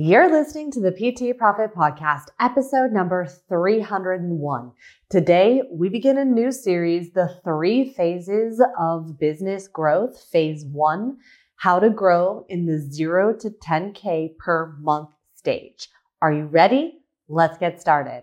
You're listening to the PT Profit Podcast, episode number 301. Today, we begin a new series, The Three Phases of Business Growth. Phase one, how to grow in the zero to 10K per month stage. Are you ready? Let's get started.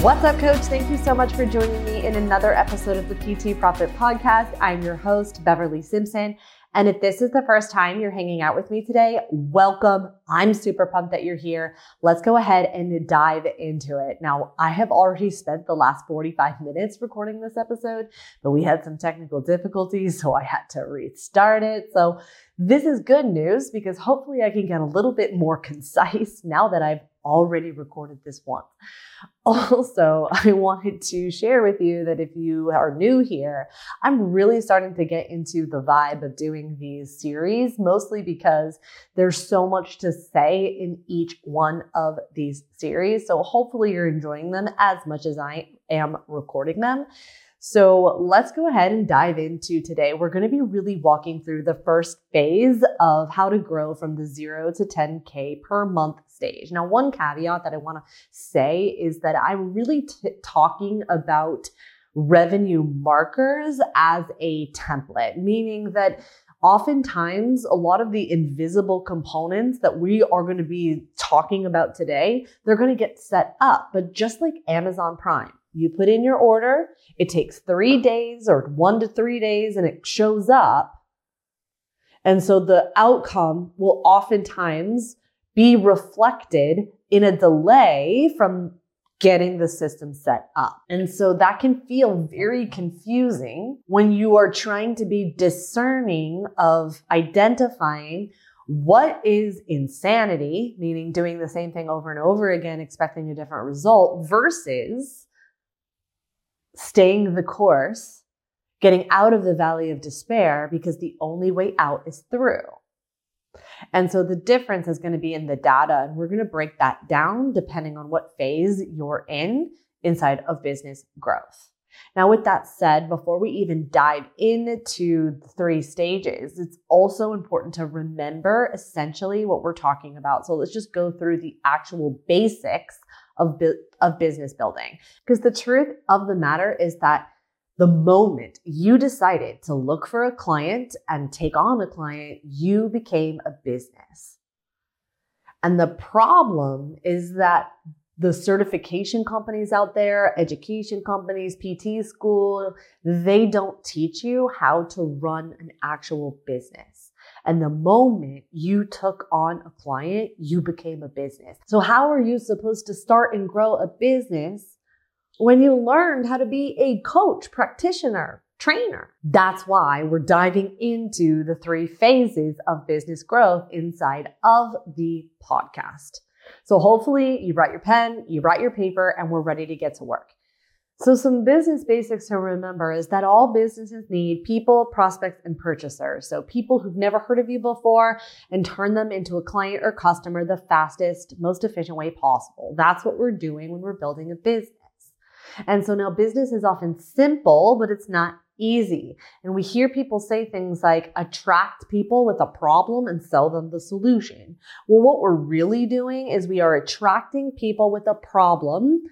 What's up, coach? Thank you so much for joining me in another episode of the PT Profit Podcast. I'm your host, Beverly Simpson. And if this is the first time you're hanging out with me today, welcome. I'm super pumped that you're here. Let's go ahead and dive into it. Now, I have already spent the last 45 minutes recording this episode, but we had some technical difficulties, so I had to restart it. So this is good news because hopefully I can get a little bit more concise now that I've already recorded this once. Also, I wanted to share with you that if you are new here, I'm really starting to get into the vibe of doing these series, mostly because there's so much to say in each one of these series. So hopefully you're enjoying them as much as I am recording them. So let's go ahead and dive into today. We're going to be really walking through the first phase of how to grow from the zero to 10K per month stage. Now, one caveat that I want to say is that I'm really t- talking about revenue markers as a template, meaning that oftentimes a lot of the invisible components that we are going to be talking about today, they're going to get set up. But just like Amazon Prime, you put in your order, it takes three days or one to three days and it shows up. And so the outcome will oftentimes be reflected in a delay from getting the system set up. And so that can feel very confusing when you are trying to be discerning of identifying what is insanity, meaning doing the same thing over and over again, expecting a different result, versus staying the course, getting out of the valley of despair because the only way out is through. And so the difference is going to be in the data, and we're going to break that down depending on what phase you're in inside of business growth. Now, with that said, before we even dive into the three stages, it's also important to remember essentially what we're talking about. So let's just go through the actual basics of, bu- of business building. Because the truth of the matter is that the moment you decided to look for a client and take on a client, you became a business. And the problem is that the certification companies out there, education companies, PT school, they don't teach you how to run an actual business. And the moment you took on a client, you became a business. So how are you supposed to start and grow a business when you learned how to be a coach, practitioner, trainer. That's why we're diving into the three phases of business growth inside of the podcast. So hopefully you brought your pen, you brought your paper, and we're ready to get to work. So some business basics to remember is that all businesses need people, prospects, and purchasers. So people who've never heard of you before and turn them into a client or customer the fastest, most efficient way possible. That's what we're doing when we're building a business. And so now business is often simple, but it's not easy. And we hear people say things like attract people with a problem and sell them the solution. Well, what we're really doing is we are attracting people with a problem,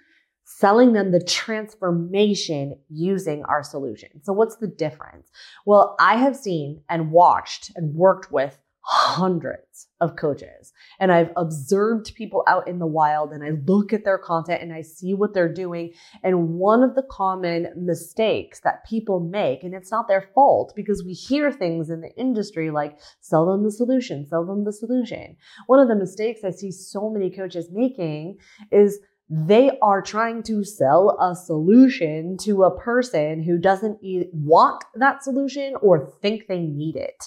selling them the transformation using our solution. So what's the difference? Well, I have seen and watched and worked with hundreds of coaches and I've observed people out in the wild and I look at their content and I see what they're doing. And one of the common mistakes that people make, and it's not their fault because we hear things in the industry like sell them the solution, sell them the solution. One of the mistakes I see so many coaches making is they are trying to sell a solution to a person who doesn't want that solution or think they need it.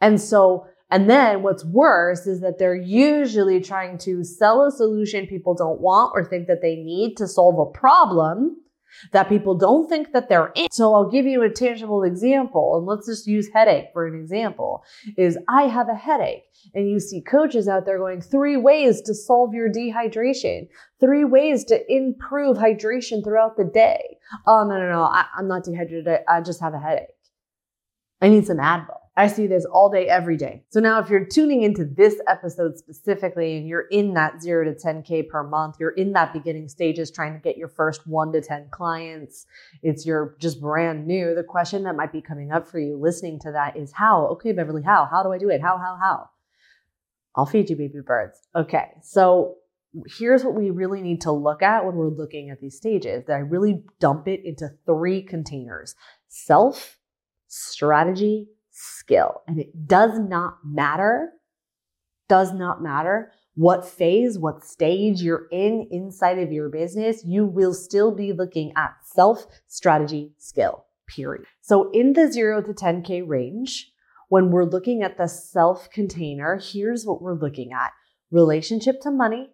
And so, and then what's worse is that they're usually trying to sell a solution people don't want or think that they need to solve a problem that people don't think that they're in. So I'll give you a tangible example and let's just use headache for an example is I have a headache and you see coaches out there going three ways to solve your dehydration, three ways to improve hydration throughout the day. Oh, no, no, no. I, am not dehydrated. I just have a headache. I need some Advil. I see this all day, every day. So now if you're tuning into this episode specifically and you're in that zero to 10K per month, you're in that beginning stages trying to get your first one to 10 clients, it's you're just brand new. The question that might be coming up for you listening to that is how? Okay, Beverly, how? How do I do it? How, how, how? I'll feed you baby birds. Okay. So here's what we really need to look at when we're looking at these stages that I really dump it into three containers self, strategy, skill. And it does not matter, does not matter what phase, what stage you're in inside of your business, you will still be looking at self, strategy, skill, period. So in the zero to 10K range, when we're looking at the self container, here's what we're looking at relationship to money,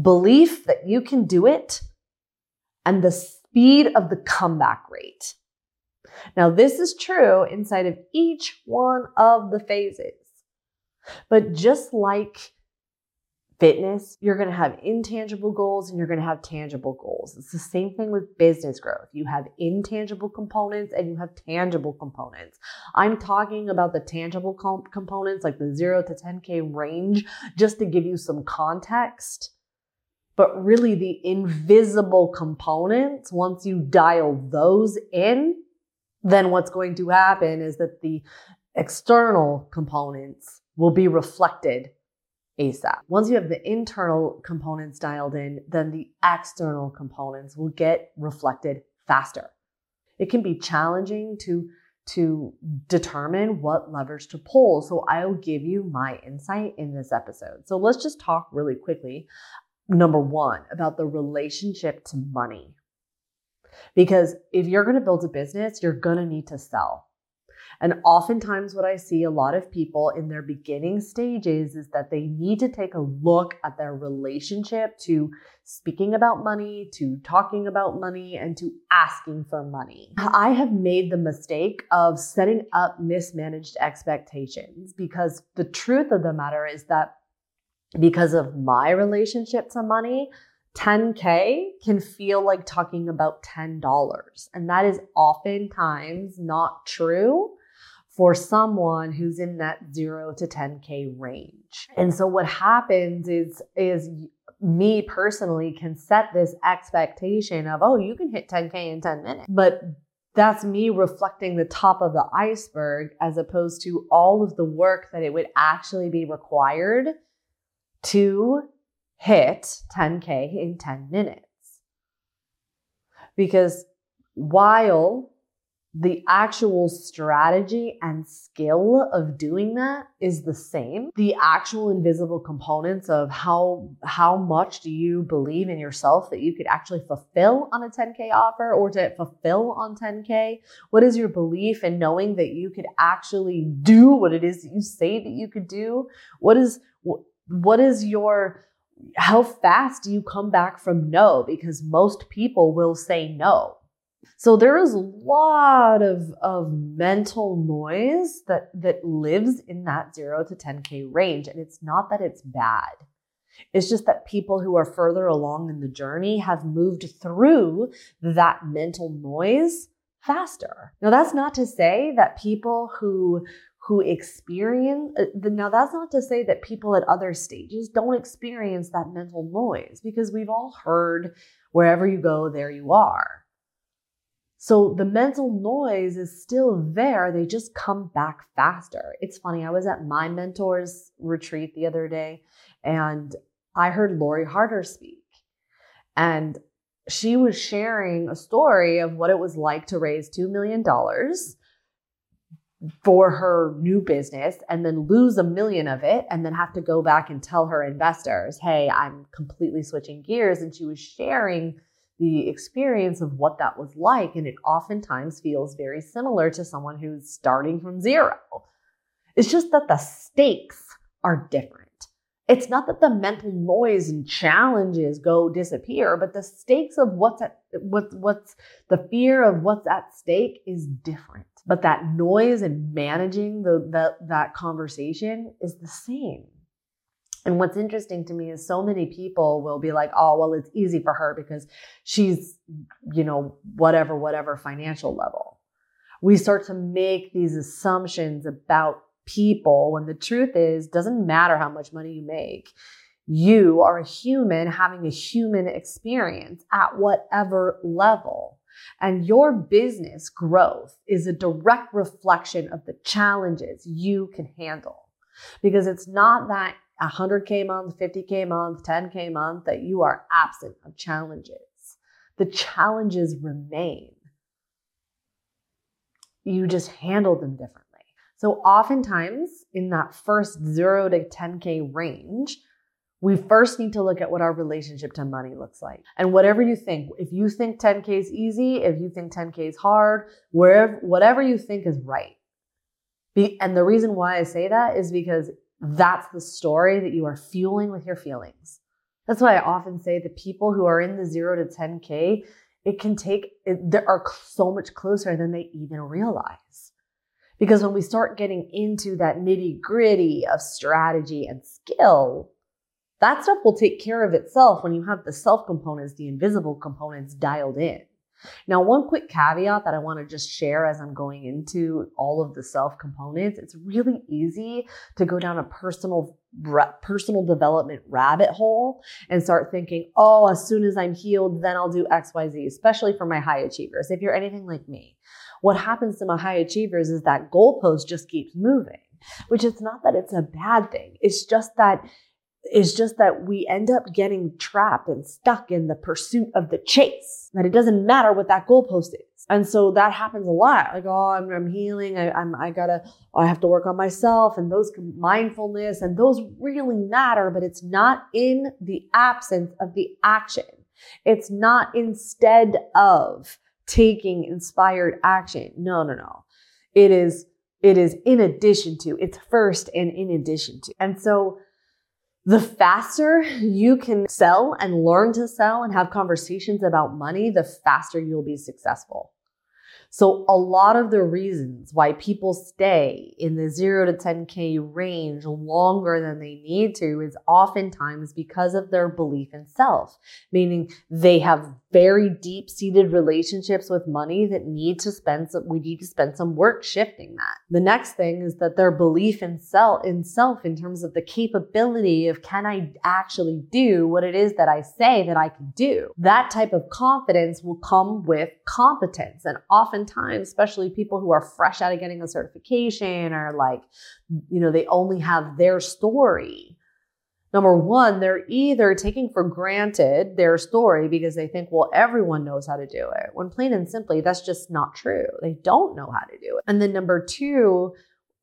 belief that you can do it, and the speed of the comeback rate. Now, this is true inside of each one of the phases. But just like fitness, you're going to have intangible goals and you're going to have tangible goals. It's the same thing with business growth. You have intangible components and you have tangible components. I'm talking about the tangible comp- components like the 0 to 10k range just to give you some context. But really the invisible components, once you dial those in, then what's going to happen is that the external components will be reflected ASAP. Once you have the internal components dialed in, then the external components will get reflected faster. It can be challenging to to determine what levers to pull. So I'll give you my insight in this episode. So let's just talk really quickly. Number 1 about the relationship to money. Because if you're going to build a business, you're going to need to sell. And oftentimes, what I see a lot of people in their beginning stages is that they need to take a look at their relationship to speaking about money, to talking about money, and to asking for money. I have made the mistake of setting up mismanaged expectations because the truth of the matter is that because of my relationship to money, 10K can feel like talking about $10. And that is oftentimes not true for someone who's in that 0 to 10k range. And so what happens is is me personally can set this expectation of oh you can hit 10k in 10 minutes. But that's me reflecting the top of the iceberg as opposed to all of the work that it would actually be required to hit 10K in 10 minutes. Because while the actual strategy and skill of doing that is the same. The actual invisible components of how how much do you believe in yourself that you could actually fulfill on a 10k offer or to fulfill on 10k? What is your belief in knowing that you could actually do what it is that you say that you could do? What is what is your how fast do you come back from no? Because most people will say no. So there is a lot of, of mental noise that, that lives in that zero to 10K range. And it's not that it's bad. It's just that people who are further along in the journey have moved through that mental noise faster. Now, that's not to say that people who who experience uh, now that's not to say that people at other stages don't experience that mental noise because we've all heard wherever you go there you are. So the mental noise is still there they just come back faster. It's funny i was at my mentor's retreat the other day and i heard lori harder speak and she was sharing a story of what it was like to raise $2 million for her new business and then lose a million of it and then have to go back and tell her investors, hey, I'm completely switching gears. And she was sharing the experience of what that was like. And it oftentimes feels very similar to someone who's starting from zero. It's just that the stakes are different. It's not that the mental noise and challenges go disappear, but the stakes of what's at what, what's the fear of what's at stake is different. But that noise and managing the, the that conversation is the same. And what's interesting to me is so many people will be like, oh, well, it's easy for her because she's, you know, whatever, whatever financial level. We start to make these assumptions about people when the truth is doesn't matter how much money you make you are a human having a human experience at whatever level and your business growth is a direct reflection of the challenges you can handle. Because it's not that 100k month 50k month 10k month that you are absent of challenges. The challenges remain. You just handle them differently. So, oftentimes in that first zero to 10K range, we first need to look at what our relationship to money looks like. And whatever you think, if you think 10K is easy, if you think 10K is hard, wherever, whatever you think is right. Be, and the reason why I say that is because that's the story that you are fueling with your feelings. That's why I often say the people who are in the zero to 10K, it can take, it, they are so much closer than they even realize. Because when we start getting into that nitty gritty of strategy and skill, that stuff will take care of itself when you have the self components, the invisible components dialed in. Now, one quick caveat that I want to just share as I'm going into all of the self components, it's really easy to go down a personal personal development rabbit hole and start thinking, "Oh, as soon as I'm healed, then I'll do XYZ," especially for my high achievers. If you're anything like me, what happens to my high achievers is that goalpost just keeps moving, which is not that it's a bad thing. It's just that it's just that we end up getting trapped and stuck in the pursuit of the chase, that it doesn't matter what that goalpost is. And so that happens a lot. Like, oh, I'm, I'm healing. I, I'm, I gotta, I have to work on myself and those mindfulness and those really matter, but it's not in the absence of the action. It's not instead of taking inspired action. No, no, no. It is, it is in addition to, it's first and in addition to. And so the faster you can sell and learn to sell and have conversations about money, the faster you'll be successful. So a lot of the reasons why people stay in the zero to 10K range longer than they need to is oftentimes because of their belief in self, meaning they have very deep seated relationships with money that need to spend some, we need to spend some work shifting that. The next thing is that their belief in self, in self in terms of the capability of can I actually do what it is that I say that I can do? That type of confidence will come with competence. And oftentimes, especially people who are fresh out of getting a certification or like, you know, they only have their story Number one, they're either taking for granted their story because they think, well, everyone knows how to do it. When plain and simply, that's just not true. They don't know how to do it. And then number two,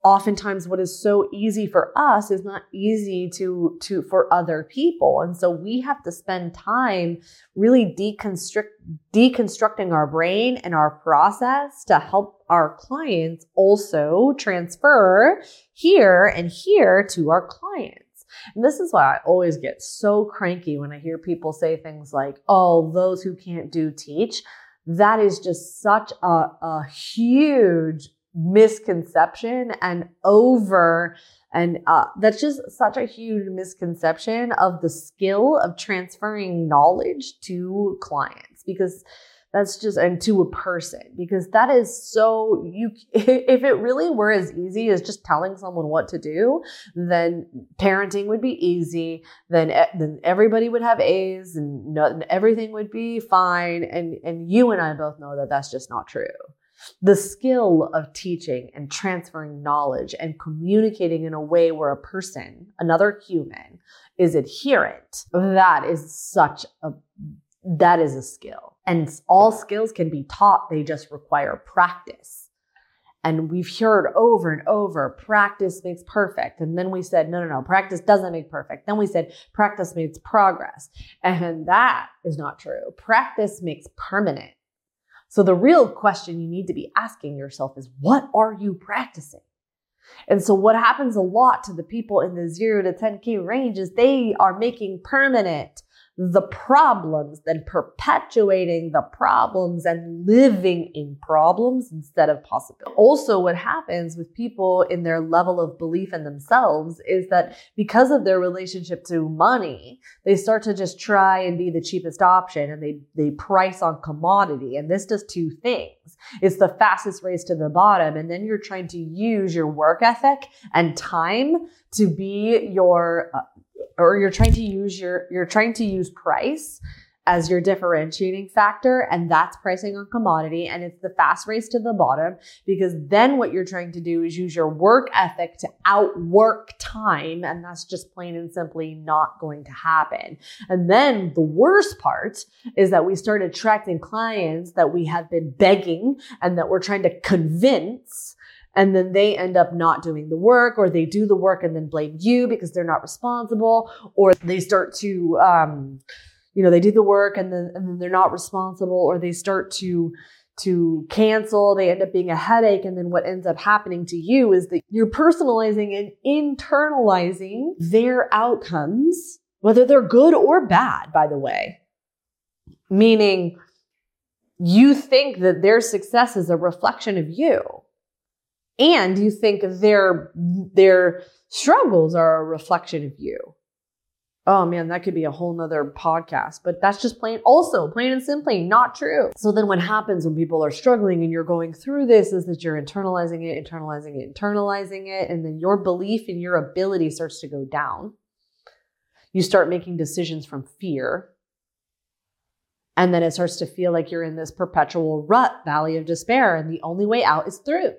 oftentimes what is so easy for us is not easy to to for other people and so we have to spend time really deconstruct deconstructing our brain and our process to help our clients also transfer here and here to our clients and this is why I always get so cranky when I hear people say things like, oh, those who can't do teach. That is just such a, a huge misconception and over and uh, that's just such a huge misconception of the skill of transferring knowledge to clients because that's just and to a person because that is so you if it really were as easy as just telling someone what to do then parenting would be easy then then everybody would have A's and, everything would be fine and and you and I both know that that's just not true the skill of teaching and transferring knowledge and communicating in a way where a person another human is adherent that is such a that is a skill. And all skills can be taught, they just require practice. And we've heard over and over practice makes perfect. And then we said, no, no, no, practice doesn't make perfect. Then we said practice makes progress. And that is not true. Practice makes permanent. So the real question you need to be asking yourself is what are you practicing? And so what happens a lot to the people in the 0 to 10k range is they are making permanent the problems than perpetuating the problems and living in problems instead of possibility. Also, what happens with people in their level of belief in themselves is that because of their relationship to money, they start to just try and be the cheapest option and they, they price on commodity. And this does two things. It's the fastest race to the bottom. And then you're trying to use your work ethic and time to be your uh, or you're trying to use your you're trying to use price as your differentiating factor and that's pricing on commodity and it's the fast race to the bottom because then what you're trying to do is use your work ethic to outwork time and that's just plain and simply not going to happen. And then the worst part is that we start attracting clients that we have been begging and that we're trying to convince and then they end up not doing the work or they do the work and then blame you because they're not responsible or they start to um, you know they do the work and then and then they're not responsible or they start to to cancel. They end up being a headache. And then what ends up happening to you is that you're personalizing and internalizing their outcomes whether they're good or bad by the way. Meaning you think that their success is a reflection of you and you think their their struggles are a reflection of you. Oh man that could be a whole nother podcast but that's just plain also plain and simply not true. So then what happens when people are struggling and you're going through this is that you're internalizing it internalizing it internalizing it and then your belief in your ability starts to go down. You start making decisions from fear. And then it starts to feel like you're in this perpetual rut valley of despair and the only way out is through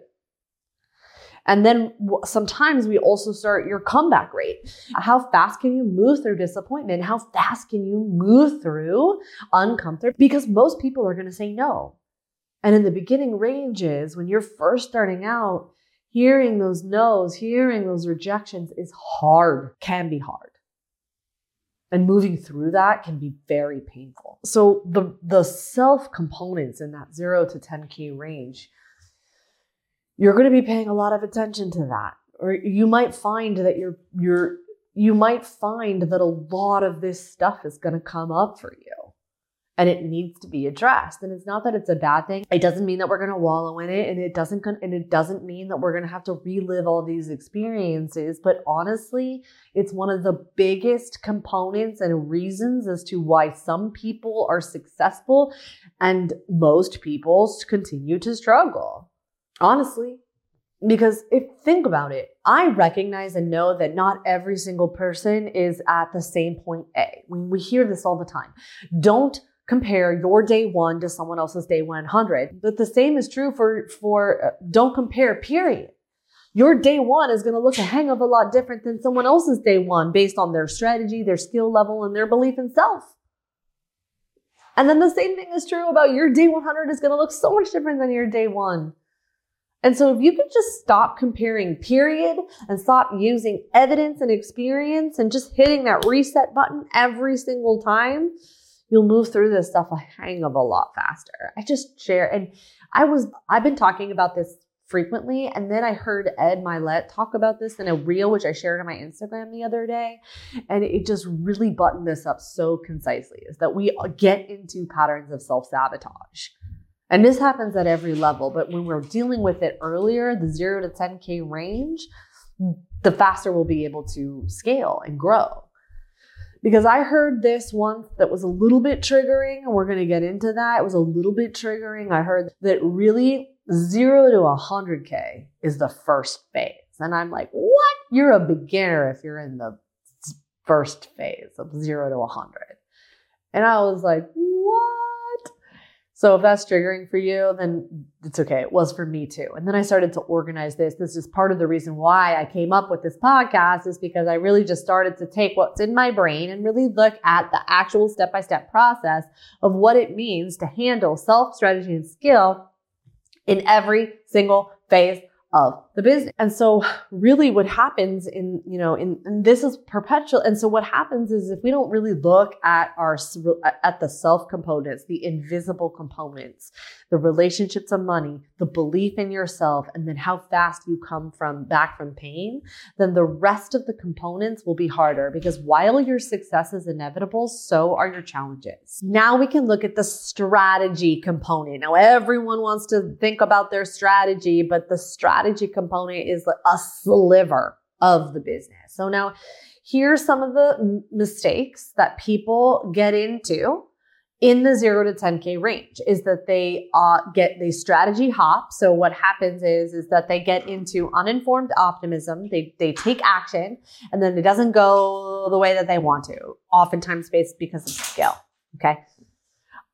and then sometimes we also start your comeback rate. How fast can you move through disappointment? How fast can you move through uncomfort? Because most people are going to say no. And in the beginning ranges, when you're first starting out, hearing those no's, hearing those rejections is hard, can be hard. And moving through that can be very painful. So the, the self components in that zero to 10K range you're going to be paying a lot of attention to that. Or you might find that you're, you're, you might find that a lot of this stuff is going to come up for you and it needs to be addressed. And it's not that it's a bad thing. It doesn't mean that we're going to wallow in it and it doesn't and it doesn't mean that we're going to have to relive all these experiences, but honestly, it's one of the biggest components and reasons as to why some people are successful and most people continue to struggle. Honestly, because if think about it, I recognize and know that not every single person is at the same point A. We, we hear this all the time. Don't compare your day one to someone else's day 100. But the same is true for, for uh, don't compare, period. Your day one is going to look a hang of a lot different than someone else's day one based on their strategy, their skill level, and their belief in self. And then the same thing is true about your day 100 is going to look so much different than your day one. And so if you could just stop comparing period and stop using evidence and experience and just hitting that reset button every single time, you'll move through this stuff a hang of a lot faster. I just share and I was I've been talking about this frequently and then I heard Ed Mylett talk about this in a reel which I shared on my Instagram the other day and it just really buttoned this up so concisely is that we get into patterns of self-sabotage. And this happens at every level, but when we're dealing with it earlier, the 0 to 10k range, the faster we'll be able to scale and grow. Because I heard this once that was a little bit triggering, and we're to get into that. It was a little bit triggering. I heard that really 0 to 100k is the first phase. And I'm like, what? You're a beginner if you're in the first phase of 0 to 100. And I was like? So if that's triggering for you, then it's okay. It was for me too. And then I started to organize this. This is part of the reason why I came up with this podcast is because I really just started to take what's in my brain and really look at the actual step by step process of what it means to handle self strategy and skill in every single phase of the business. And so really what happens in, you know, in, and this is perpetual. And so what happens is if we don't really look at our, at the self components, the invisible components, the relationship to money, the belief in yourself, and then how fast you come from back from pain, then the rest of the components will be harder because while your success is inevitable, so are your challenges. Now we can look at the strategy component. Now everyone wants to think about their strategy, but the strategy component is a sliver of the business. So now here's some of the mistakes that people get into in the zero to 10k range is that they uh, get the strategy hop. So what happens is is that they get into uninformed optimism. They they take action, and then it doesn't go the way that they want to. Oftentimes, based because of skill. Okay,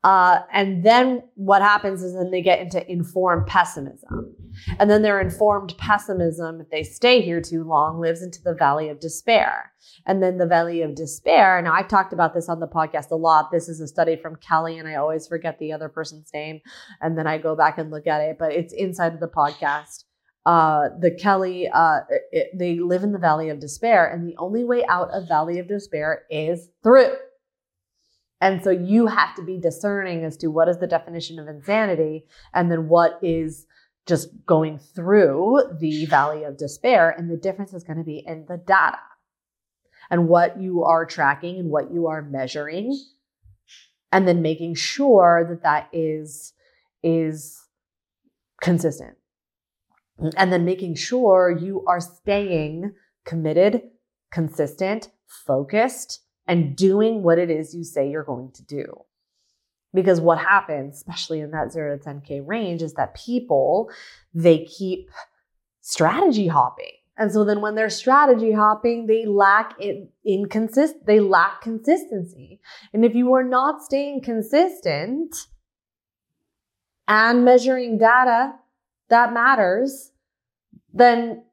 uh, and then what happens is then they get into informed pessimism. And then their informed pessimism, if they stay here too long, lives into the valley of despair. And then the valley of despair. Now, I've talked about this on the podcast a lot. This is a study from Kelly, and I always forget the other person's name. And then I go back and look at it, but it's inside of the podcast. Uh, the Kelly, uh, it, they live in the valley of despair, and the only way out of valley of despair is through. And so you have to be discerning as to what is the definition of insanity and then what is just going through the valley of despair. And the difference is going to be in the data and what you are tracking and what you are measuring. And then making sure that that is, is consistent. And then making sure you are staying committed, consistent, focused, and doing what it is you say you're going to do. Because what happens, especially in that zero to 10K range, is that people, they keep strategy hopping. And so then when they're strategy hopping, they lack in, inconsist, they lack consistency. And if you are not staying consistent and measuring data that matters, then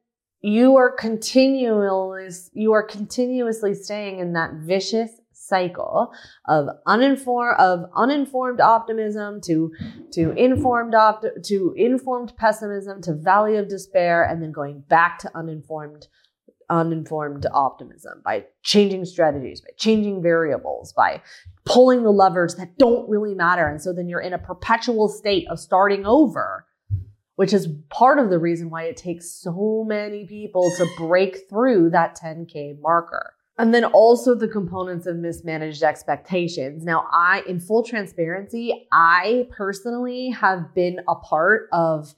you are continually you are continuously staying in that vicious cycle of uninformed of uninformed optimism to to informed opt to informed pessimism to valley of despair and then going back to uninformed uninformed optimism by changing strategies by changing variables by pulling the levers that don't really matter. And so then you're in a perpetual state of starting over which is part of the reason why it takes so many people to break through that 10K marker. And then also the components of mismanaged expectations. Now, I, in full transparency, I personally have been a part of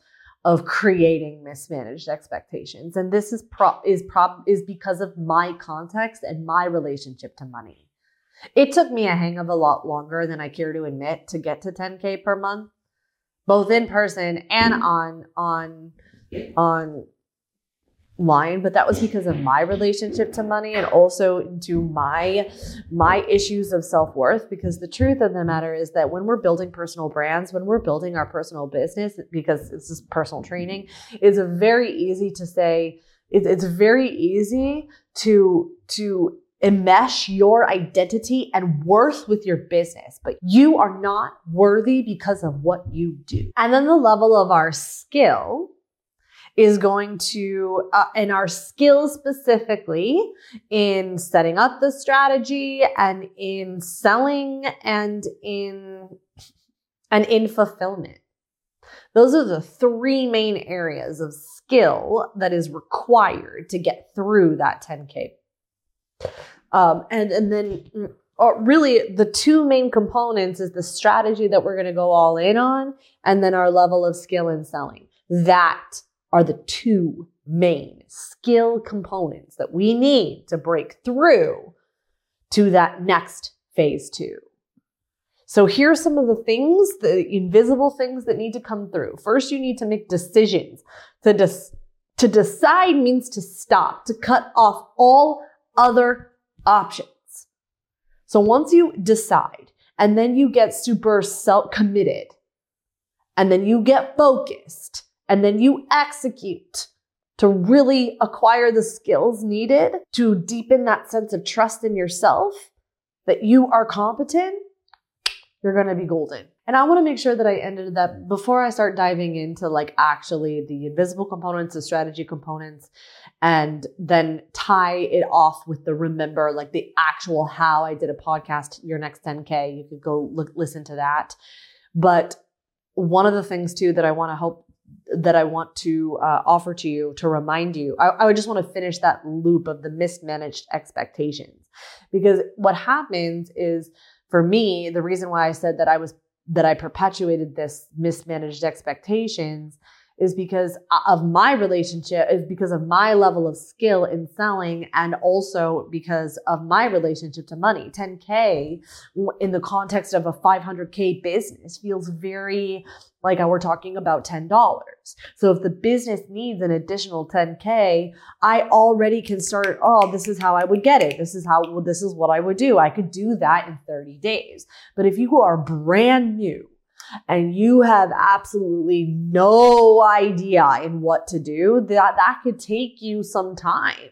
of creating mismanaged expectations, and this is pro is prob is because of my context and my relationship to money. It took me a hang of a lot longer than I care to admit to get to 10k per month, both in person and mm-hmm. on on on line but that was because of my relationship to money and also into my my issues of self-worth because the truth of the matter is that when we're building personal brands when we're building our personal business because this is personal training it's very easy to say it's very easy to to enmesh your identity and worth with your business, but you are not worthy because of what you do. And then the level of our skill is going to, uh, and our skill specifically in setting up the strategy and in selling and in, and in fulfillment. Those are the three main areas of skill that is required to get through that 10K um, and and then or really the two main components is the strategy that we're going to go all in on and then our level of skill in selling. That are the two main skill components that we need to break through to that next phase two. So here are some of the things the invisible things that need to come through. First you need to make decisions. To, des- to decide means to stop to cut off all other options. So once you decide and then you get super self committed and then you get focused and then you execute to really acquire the skills needed to deepen that sense of trust in yourself that you are competent, you're going to be golden. And I want to make sure that I ended that before I start diving into like actually the invisible components, the strategy components, and then tie it off with the remember, like the actual how I did a podcast, Your Next 10K. You could go look, listen to that. But one of the things too that I want to help that I want to uh, offer to you to remind you. I, I would just want to finish that loop of the mismanaged expectations because what happens is for me, the reason why I said that I was that I perpetuated this mismanaged expectations is because uh, of my relationship, is because of my level of skill in selling, and also because of my relationship to money. 10K in the context of a 500K business feels very like we're talking about $10. So if the business needs an additional 10K, I already can start, oh, this is how I would get it. This is how, this is what I would do. I could do that in 30 days. But if you are brand new, and you have absolutely no idea in what to do, that, that could take you some time.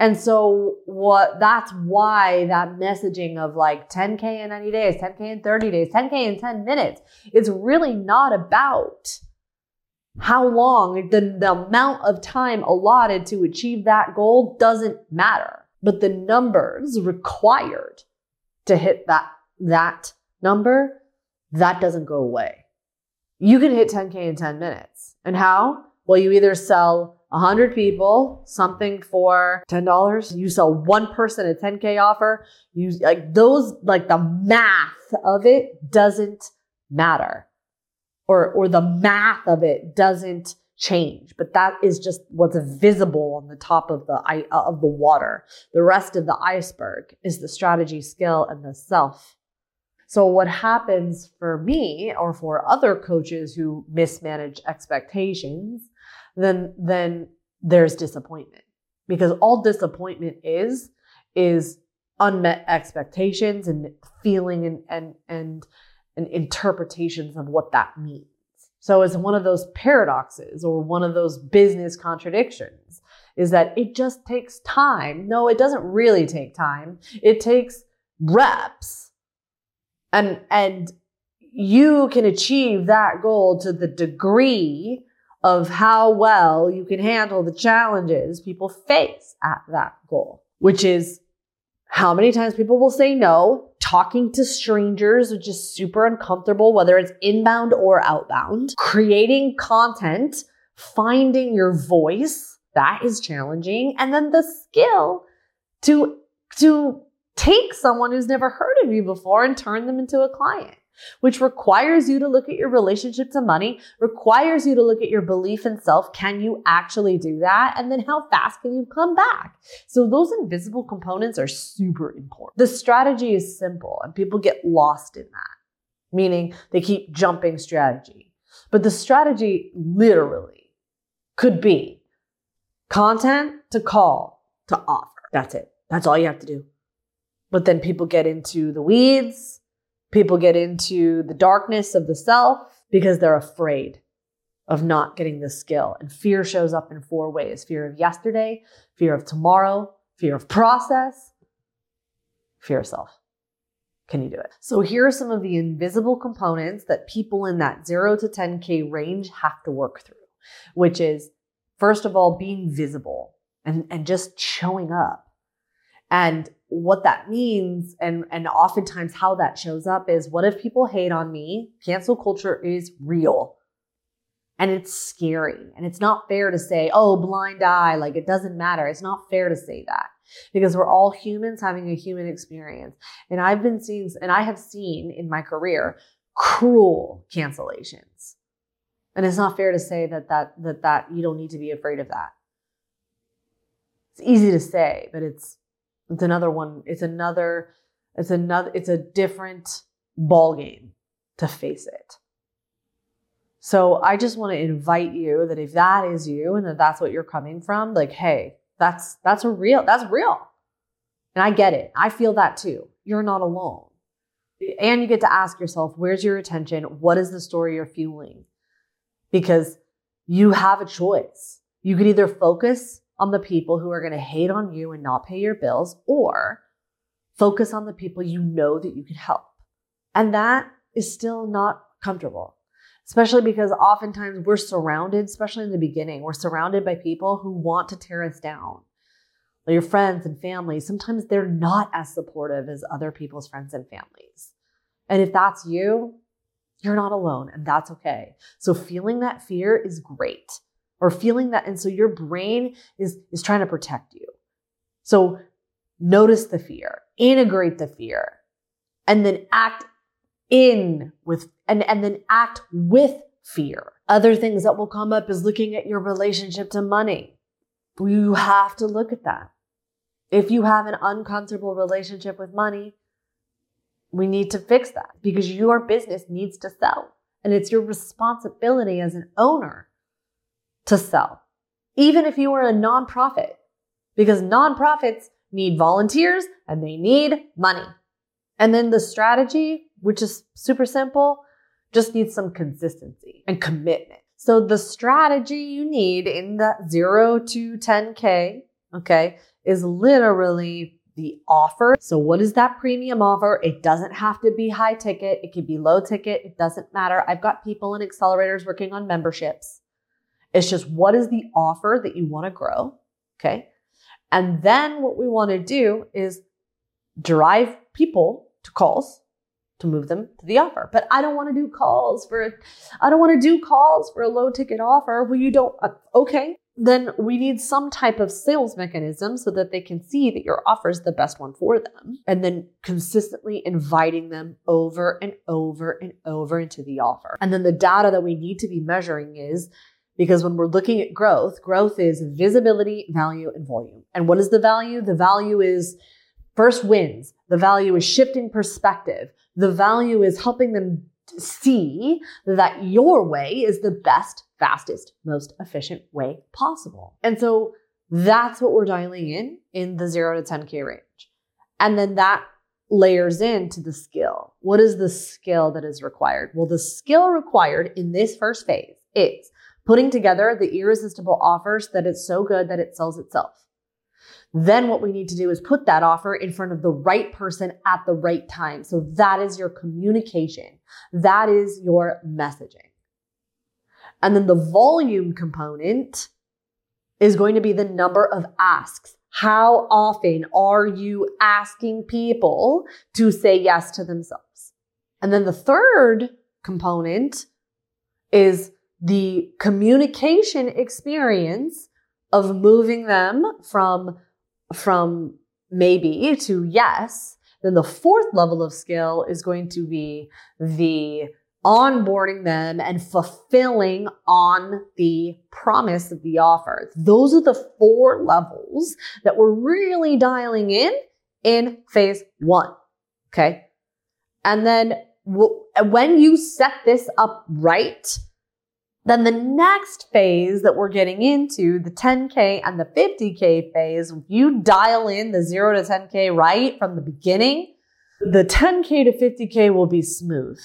And so what that's why that messaging of like 10K in 90 days, 10K in 30 days, 10K in 10 minutes, it's really not about how long the, the amount of time allotted to achieve that goal doesn't matter. But the numbers required to hit that, that number that doesn't go away. You can hit 10K in 10 minutes. And how? Well, you either sell 100 people something for $10, you sell one person a 10K offer, you like those, like the math of it doesn't matter. Or, or the math of it doesn't change, but that is just what's visible on the top of the of the water. The rest of the iceberg is the strategy, skill, and the self so what happens for me or for other coaches who mismanage expectations, then, then there's disappointment because all disappointment is, is unmet expectations and feeling and, and, and, and interpretations of what that means. So it's one of those paradoxes or one of those business contradictions is that it just takes time. No, it doesn't really take time. It takes reps and and you can achieve that goal to the degree of how well you can handle the challenges people face at that goal, which is how many times people will say no, talking to strangers, which is super uncomfortable, whether it's inbound or outbound, creating content, finding your voice, that is challenging, and then the skill to, to take someone who's never heard of you before and turn them into a client, which requires you to look at your relationship to money, requires you to look at your belief in self. Can you actually do that? And then how fast can you come back? So those invisible components are super important. The strategy is simple and people get lost in that, meaning they keep jumping strategy. But the strategy literally could be content to call to offer. That's it. That's all you have to do. But then people get into the weeds, people get into the darkness of the self because they're afraid of not getting the skill. And fear shows up in four ways fear of yesterday, fear of tomorrow, fear of process, fear of self. Can you do it? So here are some of the invisible components that people in that 0 to 10K range have to work through, which is first of all, being visible and, and just showing up. And what that means and and oftentimes how that shows up is what if people hate on me? Cancel culture is real. And it's scary. And it's not fair to say oh blind eye. Like it doesn't matter. It's not fair to say that because we're all humans having a human experience. And i've been seeing and i have seen in my career cruel cancellations. And it's not fair to say that that that that you don't need to be afraid of that. It's easy to say but it's it's another one. It's another, it's another, it's a different ball game to face it. So I just want to invite you that if that is you and that that's what you're coming from, like, hey, that's that's a real, that's real. And I get it. I feel that too. You're not alone. And you get to ask yourself, where's your attention? What is the story you're fueling? Because you have a choice. You could either focus on the people who are going to hate on you and not pay your bills, or focus on the people you know that you can help. And that is still not comfortable, especially because oftentimes we're surrounded, especially in the beginning, we're surrounded by people who want to tear us down. Your friends and family, sometimes they're not as supportive as other people's friends and families. And if that's you, you're not alone and that's okay. So feeling that fear is great or feeling that. And so your brain is, is trying to protect you. So notice the fear, integrate the fear, and then act in with, and, and then act with fear. Other things that will come up is looking at your relationship to money. You have to look at that. If you have an uncomfortable relationship with money, we need to fix that because your business needs to sell. And it's your responsibility as an owner to sell, even if you are a nonprofit, because nonprofits need volunteers and they need money. And then the strategy, which is super simple, just needs some consistency and commitment. So the strategy you need in that zero to 10K, okay, is literally the offer. So what is that premium offer? It doesn't have to be high ticket. It could be low ticket. It doesn't matter. I've got people in accelerators working on memberships. It's just what is the offer that you want to grow? Okay. And then what we want to do is drive people to calls to move them to the offer. But I don't want to do calls for, I don't want to do calls for a low ticket offer. Well, you don't, uh, okay then we need some type of sales mechanism so that they can see that your offer is the best one for them. And then consistently inviting them over and over and over into the offer. And then the data that we need to be measuring is because when we're looking at growth, growth is visibility, value, and volume. And what is the value? The value is first wins. The value is shifting perspective. The value is helping them see that your way is the best fastest, most efficient way possible. And so that's what we're dialing in in the zero to 10K range. And then that layers into the skill. What is the skill that is required? Well, the skill required in this first phase is putting together the irresistible offers that it's so good that it sells itself. Then what we need to do is put that offer in front of the right person at the right time. So that is your communication. That is your messaging. And then the volume component is going to be the number of asks. How often are you asking people to say yes to themselves? And then the third component is the communication experience of moving them from, from maybe to yes. Then the fourth level of skill is going to be the onboarding them and fulfilling on the promise of the offer. Those are the four levels that we're really dialing in in phase one. Okay. And then when you set this up right, then the next phase that we're getting into, the 10K and the 50K phase, if you dial in the zero to 10K right from the beginning, the 10K to 50K will be smooth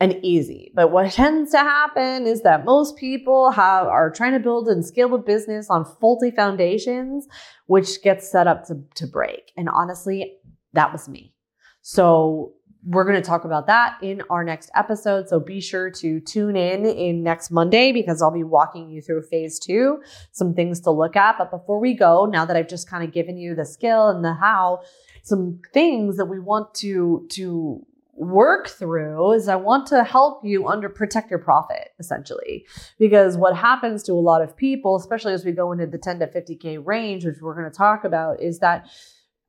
and easy. But what tends to happen is that most people have are trying to build and scale a business on faulty foundations, which gets set up to, to break. And honestly, that was me. So we're going to talk about that in our next episode. So be sure to tune in in next Monday because I'll be walking you through phase two, some things to look at. But before we go, now that I've just kind of given you the skill and the how, some things that we want to, to work through is I want to help you under protect your profit essentially. Because what happens to a lot of people, especially as we go into the 10 to 50K range, which we're going to talk about, is that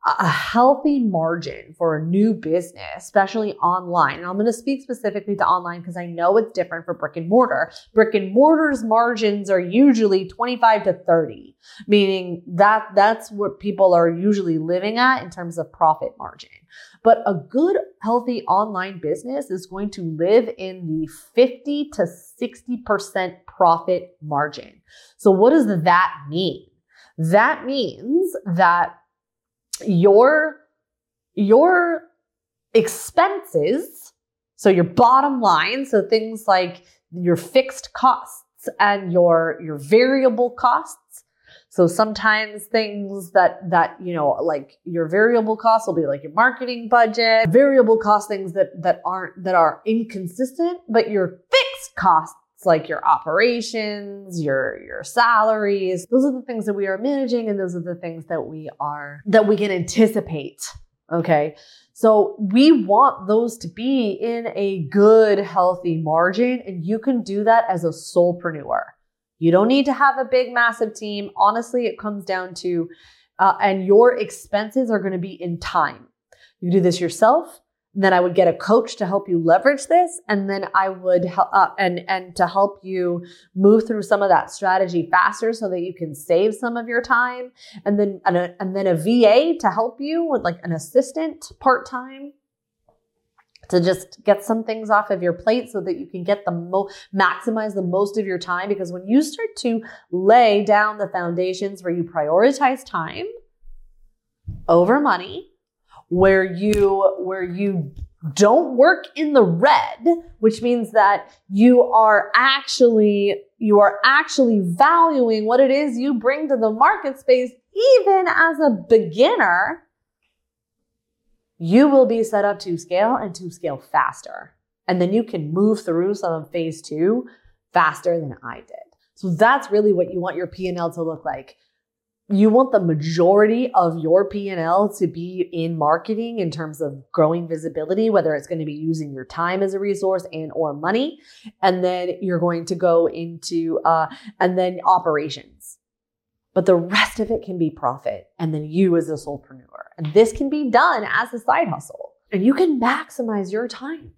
a healthy margin for a new business, especially online. And I'm going to speak specifically to online because I know it's different for brick and mortar. Brick and mortar's margins are usually 25 to 30, meaning that that's what people are usually living at in terms of profit margin. But a good, healthy online business is going to live in the 50 to 60% profit margin. So what does that mean? That means that your, your expenses, so your bottom line, so things like your fixed costs and your, your variable costs. So sometimes things that that you know like your variable costs will be like your marketing budget, variable cost things that that aren't that are inconsistent, but your fixed costs like your operations, your your salaries. Those are the things that we are managing and those are the things that we are that we can anticipate. Okay? So we want those to be in a good healthy margin and you can do that as a solopreneur. You don't need to have a big, massive team. Honestly, it comes down to, uh, and your expenses are going to be in time. You do this yourself. Then I would get a coach to help you leverage this, and then I would help uh, and and to help you move through some of that strategy faster, so that you can save some of your time, and then and, a, and then a VA to help you with like an assistant part time to just get some things off of your plate so that you can get the mo- maximize the most of your time. Because when you start to lay down the foundations where you prioritize time over money where you where you don't work in the red which means that you are actually you are actually valuing what it is you bring to the market space even as a beginner you will be set up to scale and to scale faster. And then you can move through some of phase two faster than I did. So that's really what you want your P&L to look like. You want the majority of your P&L to be in marketing in terms of growing visibility, whether it's going to be using your time as a resource and or money. And then you're going to go into, uh, and then operations but the rest of it can be profit and then you as a solopreneur. And this can be done as a side hustle and you can maximize your time.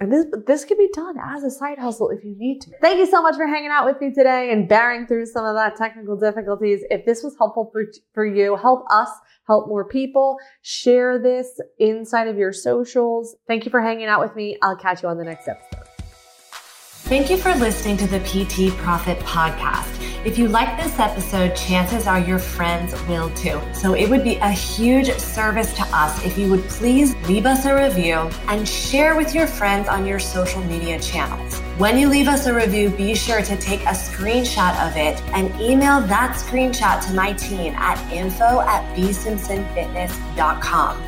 And this, this can be done as a side hustle if you need to. Thank you so much for hanging out with me today and bearing through some of that technical difficulties. If this was helpful for, for you, help us help more people. Share this inside of your socials. Thank you for hanging out with me. I'll catch you on the next episode. Thank you for listening to the PT Profit Podcast. If you like this episode, chances are your friends will too. So it would be a huge service to us if you would please leave us a review and share with your friends on your social media channels. When you leave us a review, be sure to take a screenshot of it and email that screenshot to my team at info at bsimpsonfitness.com.